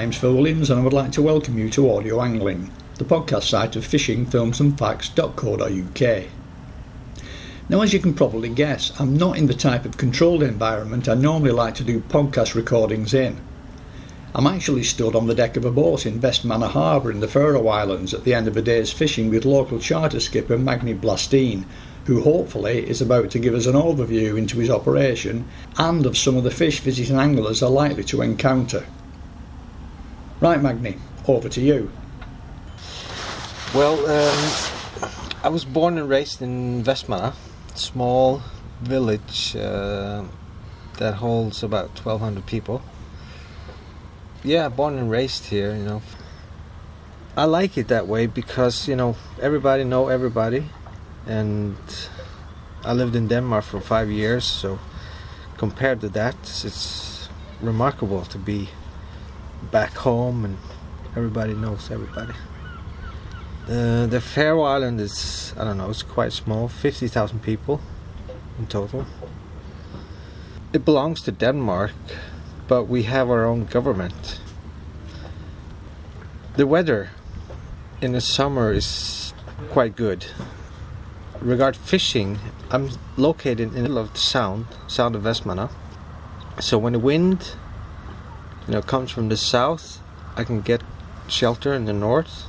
name's Phil Williams, and I would like to welcome you to Audio Angling, the podcast site of fishingfilmsandfacts.co.uk. Now, as you can probably guess, I'm not in the type of controlled environment I normally like to do podcast recordings in. I'm actually stood on the deck of a boat in Vestmanna Harbour in the Faroe Islands at the end of a day's fishing with local charter skipper Magni Blastine, who hopefully is about to give us an overview into his operation and of some of the fish visiting anglers are likely to encounter. Right, Magni, over to you. Well, um, I was born and raised in Vestmanna, small village uh, that holds about 1,200 people. Yeah, born and raised here, you know. I like it that way because, you know, everybody know everybody and I lived in Denmark for five years, so compared to that, it's remarkable to be back home and everybody knows everybody. The the Faroe Island is I don't know, it's quite small, fifty thousand people in total. It belongs to Denmark, but we have our own government. The weather in the summer is quite good regard fishing, I'm located in the middle of the sound, sound of Vestmanna. So when the wind, you know, comes from the south, I can get shelter in the north,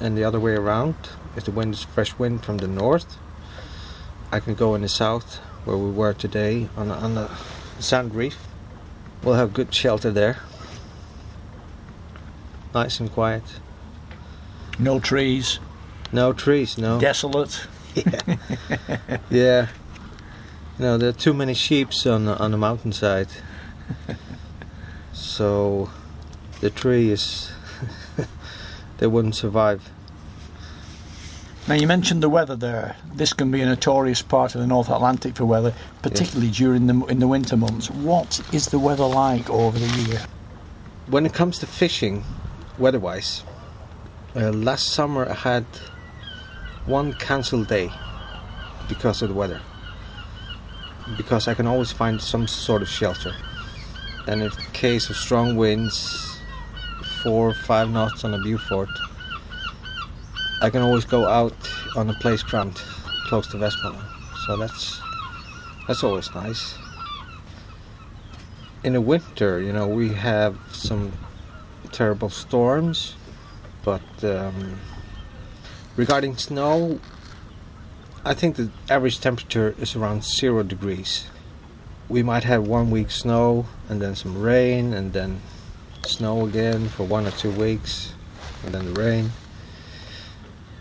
and the other way around. If the wind is fresh wind from the north, I can go in the south, where we were today on the, on the sand reef. We'll have good shelter there. Nice and quiet. No trees. No trees, no. Desolate. yeah. yeah. You know, there are too many sheeps on the, on the mountainside. so the tree is they wouldn't survive. Now you mentioned the weather there. This can be a notorious part of the North Atlantic for weather, particularly yeah. during the in the winter months. What is the weather like over the year? When it comes to fishing, weather-wise, uh, last summer I had one cancelled day because of the weather. Because I can always find some sort of shelter. And in case of strong winds, four or five knots on a Beaufort, I can always go out on a plaice ground close to Vestmanna. So that's that's always nice. In the winter, you know, we have some terrible storms, but um, Regarding snow, I think the average temperature is around zero degrees. We might have one week snow and then some rain and then snow again for one or two weeks and then the rain.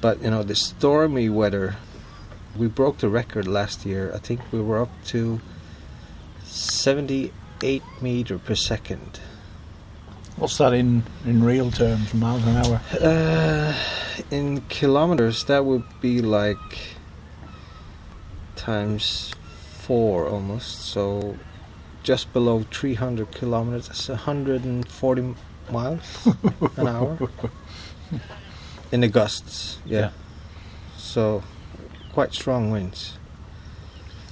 But you know, the stormy weather, we broke the record last year. I think we were up to 78 meter per second. What's that in, in real terms, miles an hour? Uh, in kilometers, that would be like times four almost. So just below 300 kilometers. That's 140 miles an hour in the gusts. Yeah. yeah. So quite strong winds.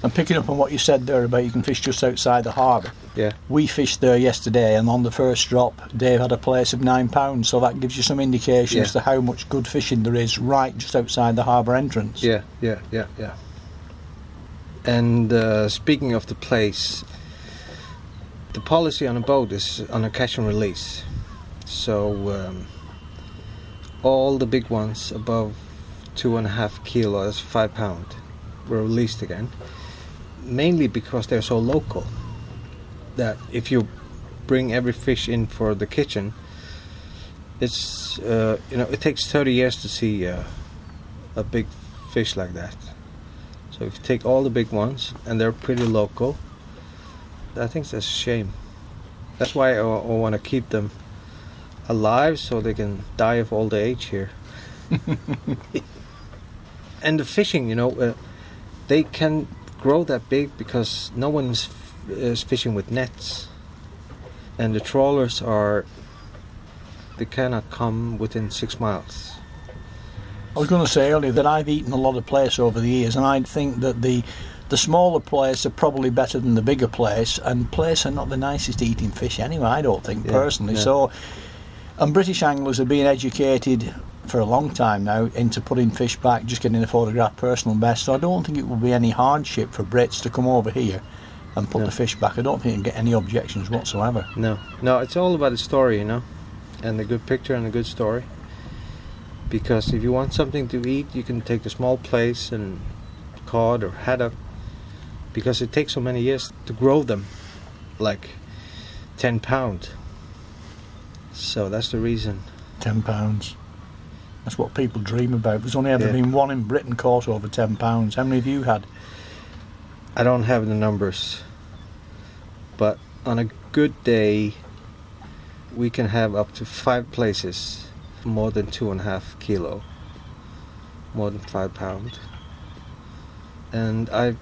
And picking up on what you said there about you can fish just outside the harbour. Yeah. We fished there yesterday, and on the first drop, Dave had a plaice of nine pounds. So that gives you some indication yeah. as to how much good fishing there is right just outside the harbour entrance. Yeah, yeah, yeah, yeah. And uh, speaking of the plaice, the policy on a boat is on a catch and release. So um, all the big ones above two and a half kilos, five pound, were released again mainly because they're so local that if you bring every fish in for the kitchen it's uh, you know it takes 30 years to see uh, a big fish like that so if you take all the big ones and they're pretty local I think that's a shame. That's why I, I want to keep them alive so they can die of old age here. And the fishing you know uh, they can grow that big because no one is, is fishing with nets, and the trawlers are they cannot come within six miles. I was going to say earlier that I've eaten a lot of plaice over the years, and I think that the the smaller plaice are probably better than the bigger plaice, and plaice are not the nicest eating fish anyway. I don't think yeah, personally. Yeah. So And British anglers have been educated for a long time now into putting fish back, just getting a photograph personal best. So I don't think it will be any hardship for Brits to come over here and put No. the fish back. I don't think you get any objections whatsoever. No, no, it's all about the story, you know, and the good picture and the good story. Because if you want something to eat, you can take a small plaice and cod or haddock. Because it takes so many years to grow them, like ten pound. So that's the reason. Ten pounds. That's what people dream about. There's only ever Yeah. been one in Britain caught over ten pounds. How many have you had? I don't have the numbers, but on a good day, we can have up to five places more than two and a half kilo, more than five pound. And I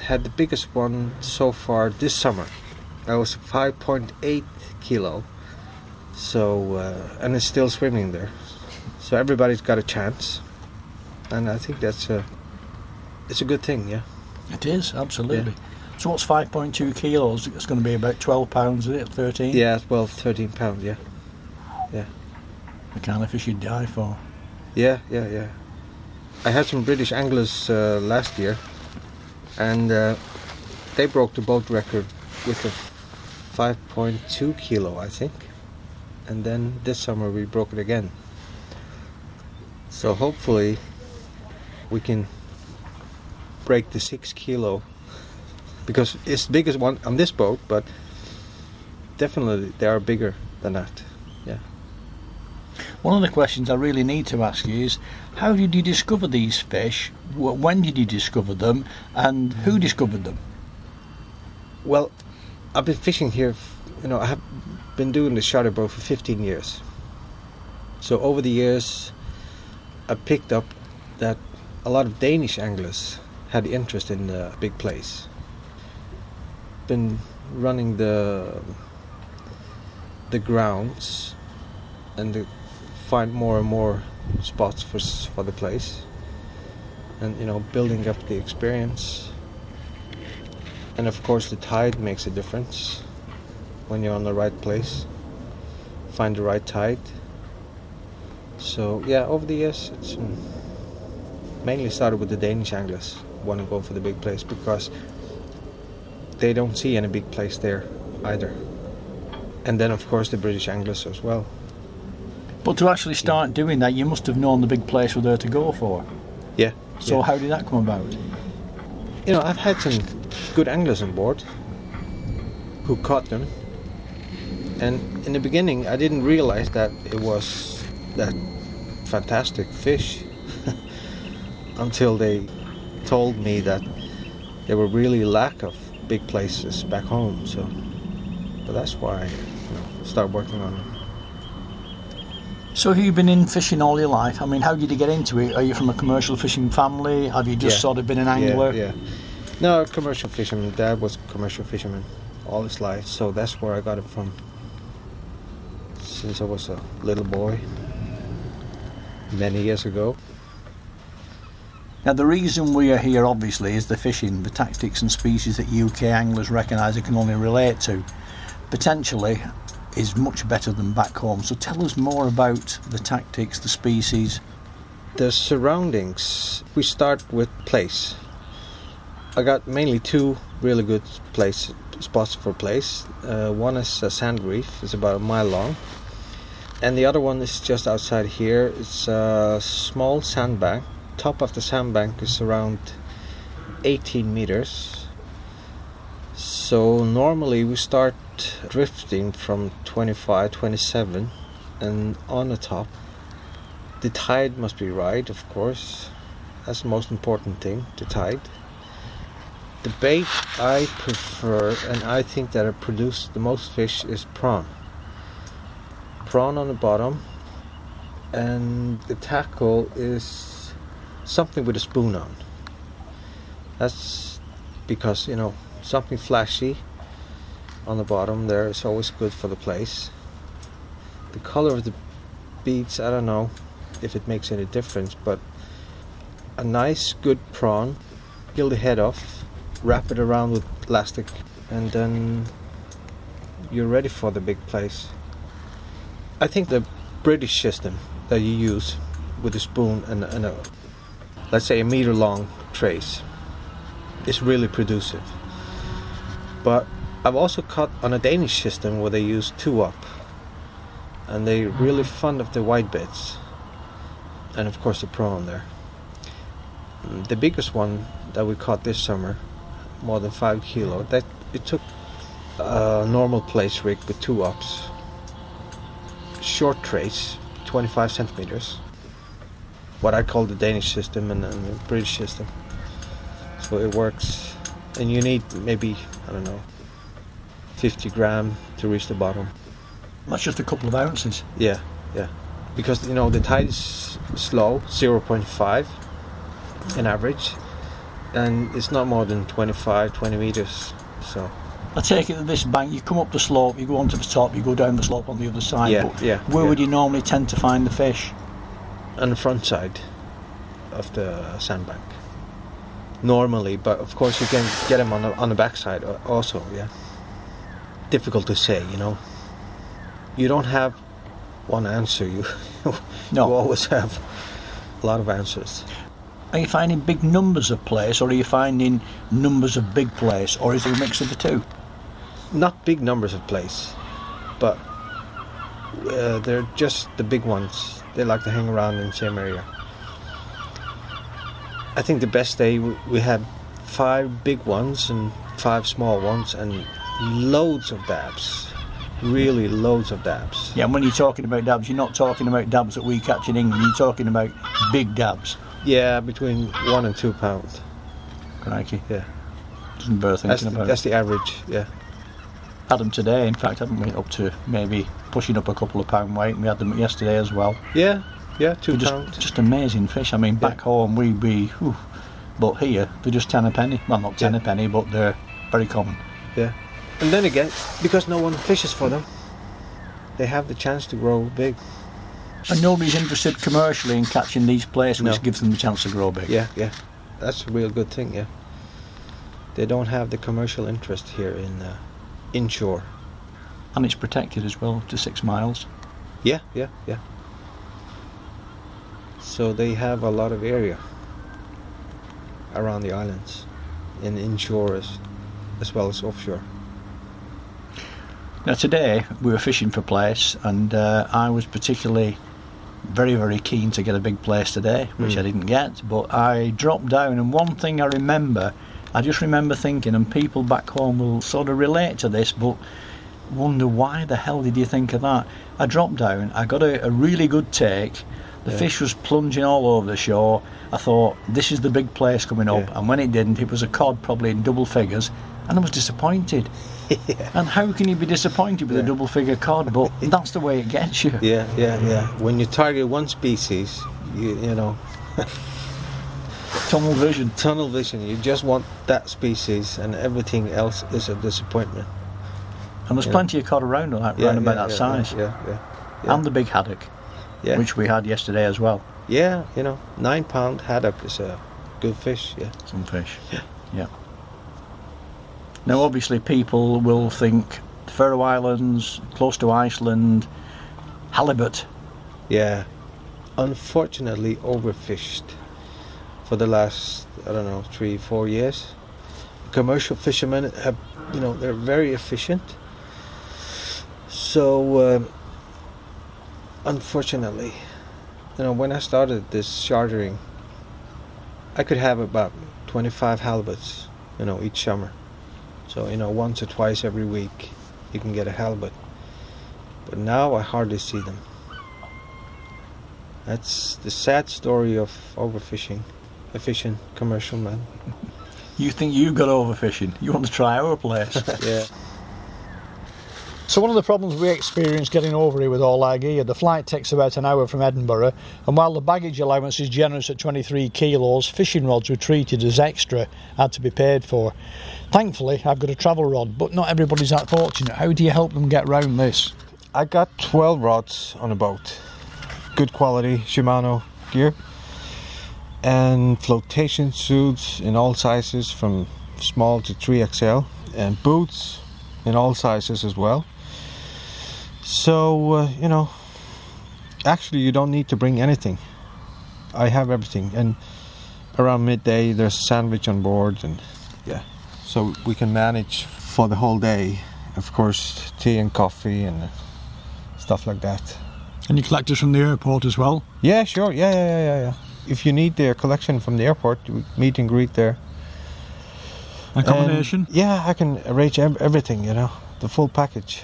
had the biggest one so far this summer. That was 5.8 kilo. So, uh, and it's still swimming there. So everybody's got a chance, and I think that's a, it's a good thing, yeah. It is absolutely. So what's five point two kilos? It's going to be about twelve pounds, is it? Thirteen. Yeah, well, 13 pounds, yeah. The kind of fish you die for. Yeah, yeah, yeah. I had some British anglers uh, last year, and uh, they broke the boat record with a 5.2 kilo, I think. And then this summer we broke it again. So hopefully we can break the six kilo because it's the biggest one on this boat, but definitely they are bigger than that. One of the questions I really need to ask you is, how did you discover these fish? When did you discover them? And who discovered them? Well, I've been fishing here. You know, I have been doing the charter boat for 15 years. So over the years, I picked up that a lot of Danish anglers had interest in the big plaice. Been running the the grounds and to find more and more spots for for the plaice, and you know, building up the experience. And of course, the tide makes a difference when you're on the right place. Find the right tide. So yeah, over the years, it's um, mainly started with the Danish anglers want to go for the big plaice because they don't see any big plaice there either. And then of course the British anglers as well. But to actually start doing that, you must have known the big plaice were there to go for. Yeah. So yeah. how did that come about? you know, I've had some good anglers on board who caught them. And in the beginning, I didn't realize that it was that fantastic fish until they told me that there were really lack of big places back home. So, but that's why I you know, started working on it. So have you been in fishing all your life? I mean, how did you get into it? Are you from a commercial fishing family? Have you just Yeah. sort of been an angler? Yeah, yeah. No, commercial fisherman. Dad was a commercial fisherman all his life, so that's where I got it from. Since I was a little boy, many years ago. Now, the reason we are here, obviously, is the fishing, the tactics and species that UK anglers recognise and can only relate to. Potentially is much better than back home. So tell us more about the tactics, the species. The surroundings. We start with plaice. I got mainly two really good plaice spots for plaice. Uh, one is a sand reef, it's about a mile long, and the other one is just outside here. It's a small sandbank. Top of the sandbank is around 18 meters. So normally we start drifting from 25, 27, and on the top. The tide must be right, of course. That's the most important thing, the tide. The bait I prefer, and I think that it produces the most fish, is prawn. Prawn on the bottom, and the tackle is something with a spoon on. That's because, you know, something flashy on the bottom there is always good for the plaice. The color of the beads, I don't know if it makes any difference, but a nice, good prawn, peel the head off, wrap it around with plastic, and then you're ready for the big plaice. I think the British system that you use with a spoon and, and a, let's say, a meter long trace is really producive. But I've also caught on a Danish system where they use two up, and they're really fond of the white bits, and of course the prawn there. Mm, The biggest one that we caught this summer, more than five kilo, that it took a normal plaice rig with two ups, short trace, 25 centimeters, what I call the Danish system and, and the British system. So it works, and you need maybe I don't know, 50 gram to reach the bottom. That's just a couple of ounces. Yeah, yeah, because you know the tide is slow, 0.5 in average, and it's not more than 25, 20 meters. So I take it that this bank, you come up the slope, you go onto the top, you go down the slope on the other side. Yeah, but yeah, Where yeah. would you normally tend to find the fish? on the front side of the sandbank. Normally, but of course you can get them on the on the back side al- also. Yeah, difficult to say. You know, you don't have one answer. You No. you always have a lot of answers. Are you finding big numbers of plaice, or are you finding numbers of big plaice, or is it a mix of the two? Not big numbers of plays, but uh, they're just the big ones. They like to hang around in the same area. I think the best day we had five big ones and five small ones and loads of dabs. Really loads of dabs. Yeah, and when you're talking about dabs, you're not talking about dabs that we catch in England. You're talking about big dabs. Yeah, between one and two pounds. Crikey, Yeah, doesn't bear that's the, about. that's the average. Yeah, Had them today, in fact, haven't we? Up to maybe pushing up a couple of pound weight. and We had them yesterday as well. yeah, yeah, 2 just, pounds. just amazing fish. I mean, back home we'd be, whew, but here they're just ten a penny. Well, not ten Yeah. a penny, but they're very common. Yeah. And then again, because no one fishes for them, they have the chance to grow big. And nobody's interested commercially in catching these places, which No. gives them the chance to grow big. Yeah, yeah. That's a real good thing, yeah. They don't have the commercial interest here in uh, inshore. And it's protected as well, to six miles. Yeah, yeah, yeah. So they have a lot of area around the islands, in inshore as, as well as offshore. Now today we were fishing for plaice, and uh, I was particularly very very keen to get a big plaice today, which Mm. I didn't get. But I dropped down, and one thing I remember, I just remember thinking, and people back home will sort of relate to this, but wonder why the hell did you think of that? I dropped down, I got a, a really good take. The Yeah. fish was plunging all over the shore. I thought this is the big plaice coming up, Yeah. and when it didn't, it was a cod probably in double figures, and I was disappointed. And how can you be disappointed with a double figure cod? But that's the way it gets you. Yeah, yeah, yeah. When you target one species, you, you know, Tunnel vision. tunnel vision, you just want that species and everything else is a disappointment. And there's Yeah. plenty of cod around, that, around about that yeah, size. Yeah, yeah, yeah. And the big haddock, yeah. which we had yesterday as well. yeah, you know, nine pound haddock is a good fish. Yeah, Some fish. Yeah. Yeah. Now, obviously, people will think Faroe Islands, close to Iceland, halibut. yeah. Unfortunately, overfished for the last I don't know three, four years. Commercial fishermen have, you know, they're very efficient. So, um, unfortunately, you know, when I started this chartering, I could have about 25 halibuts, you know, each summer. So, you know, once or twice every week, you can get a halibut. But now I hardly see them. That's the sad story of overfishing, efficient commercial men. You think you've got overfishing? You want to try our place? yeah. So one of the problems we experienced getting over here with all our gear, the flight takes about an hour from Edinburgh, and while the baggage allowance is generous at 23 kilos, fishing rods were treated as extra, had to be paid for. Thankfully, I've got a travel rod, but not everybody's that fortunate. How do you help them get round this? I got 12 rods on a boat. Good quality Shimano gear. And flotation suits in all sizes from small to 3XL. And boots in all sizes as well. So, uh, you know, Actually, you don't need to bring anything. I have everything, and around midday there's a sandwich on board, and yeah, so we can manage for the whole day. Of course, tea and coffee and stuff like that. And you collect us from the airport as well? Yeah, sure. Yeah, yeah, yeah, yeah. yeah. If you need their collection from the airport, meet and greet there. Accommodation? And yeah, I can arrange everything. You know, the full package.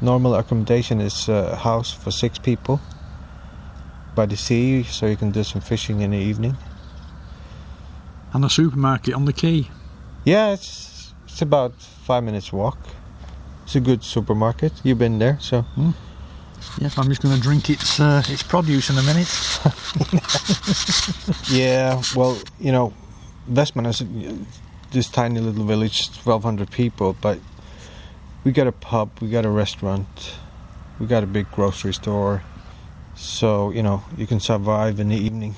Normal accommodation is a house for six people by the sea, so you can do some fishing in the evening. And a supermarket on the quay? Yeah, it's it's about five minutes walk. It's a good supermarket. You've been there, so. Mm. Yes, I'm just going to drink its uh, its produce in a minute. yeah, well, you know, Vestmanna is this tiny little village, 1,200 people, but we got a pub, we got a restaurant, we got a big grocery store, so you know you can survive in the evening.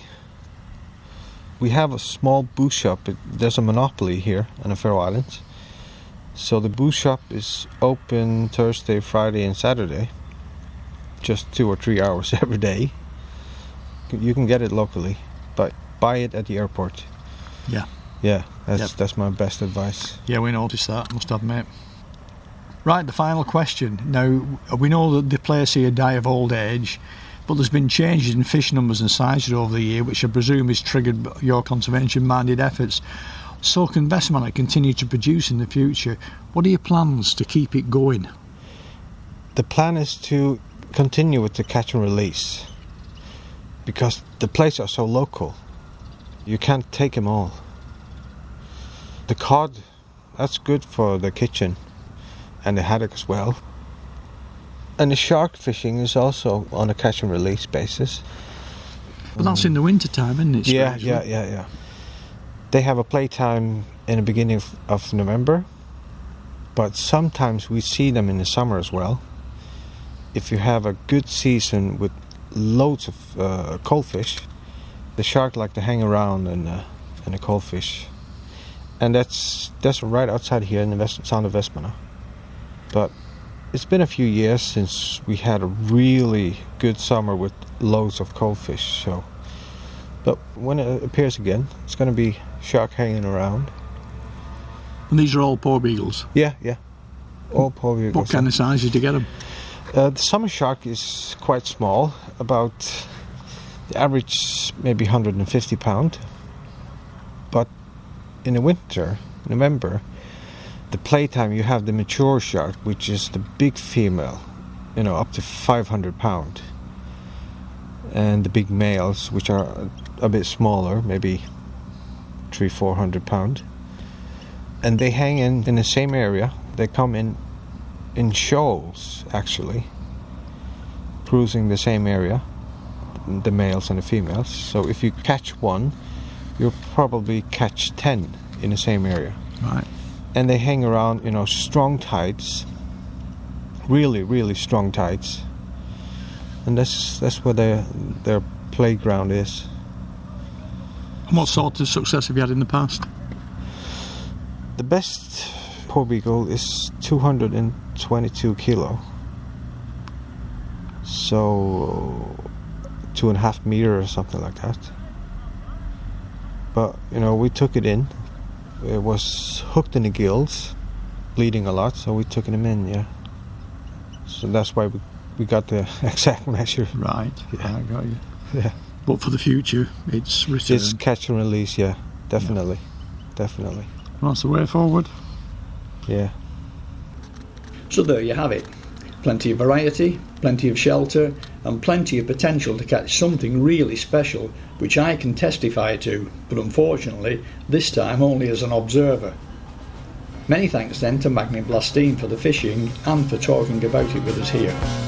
We have a small booze shop. There's a monopoly here on the Faroe Islands, so the booze shop is open Thursday, Friday, and Saturday just two or three hours every day. You can get it locally, but buy it at the airport. Yeah. Yeah, that's yep. that's my best advice. Yeah, we noticed that. Must admit. Right, the final question. Now we know that the players here die of old age, but there's been changes in fish numbers and sizes over the year, which I presume has triggered your conservation-minded efforts. So can Vestmanna continue to produce in the future? What are your plans to keep it going? The plan is to continue with the catch and release because the places are so local. You can't take them all. The cod, that's good for the kitchen and the haddock as well. And the shark fishing is also on a catch and release basis. But that's in the winter time, isn't it? Yeah, yeah, yeah, yeah. They have a playtime in the beginning of, of November, but sometimes we see them in the summer as well if you have a good season with loads of uh, coalfish, the shark like to hang around in, uh, in the coalfish, and that's that's right outside here in the west, sound of Vestmanna. But it's been a few years since we had a really good summer with loads of coalfish. So, but when it appears again, it's going to be shark hanging around. And these are all porbeagles. Yeah, yeah, all porbeagles. What kind of size did you get them? Uh, the summer shark is quite small, about the average maybe 150 pound. But in the winter, November, the playtime you have the mature shark, which is the big female, you know, up to 500 pound, and the big males, which are a bit smaller, maybe three, four hundred pound, and they hang in in the same area. They come in in shoals actually cruising the same area the males and the females. So if you catch one you'll probably catch 10 in the same area. Right and they hang around you know strong tides really really strong tides and that's that's where their their playground is and what sort of success have you had in the past the best porbeagle is 222 kilo. So two and a half meter or something like that. But you know, we took it in. It was hooked in the gills, bleeding a lot, so we took him in. Yeah. So that's why we we got the exact measure. Right. Yeah. I got you. Yeah. But for the future, it's return. It's catch and release. Yeah. Definitely. Yeah. Definitely. That's the way forward. Yeah. So there you have it. Plenty of variety, plenty of shelter, and plenty of potential to catch something really special, which I can testify to, but unfortunately, this time only as an observer. Many thanks then to Magni Blastine for the fishing and for talking about it with us here.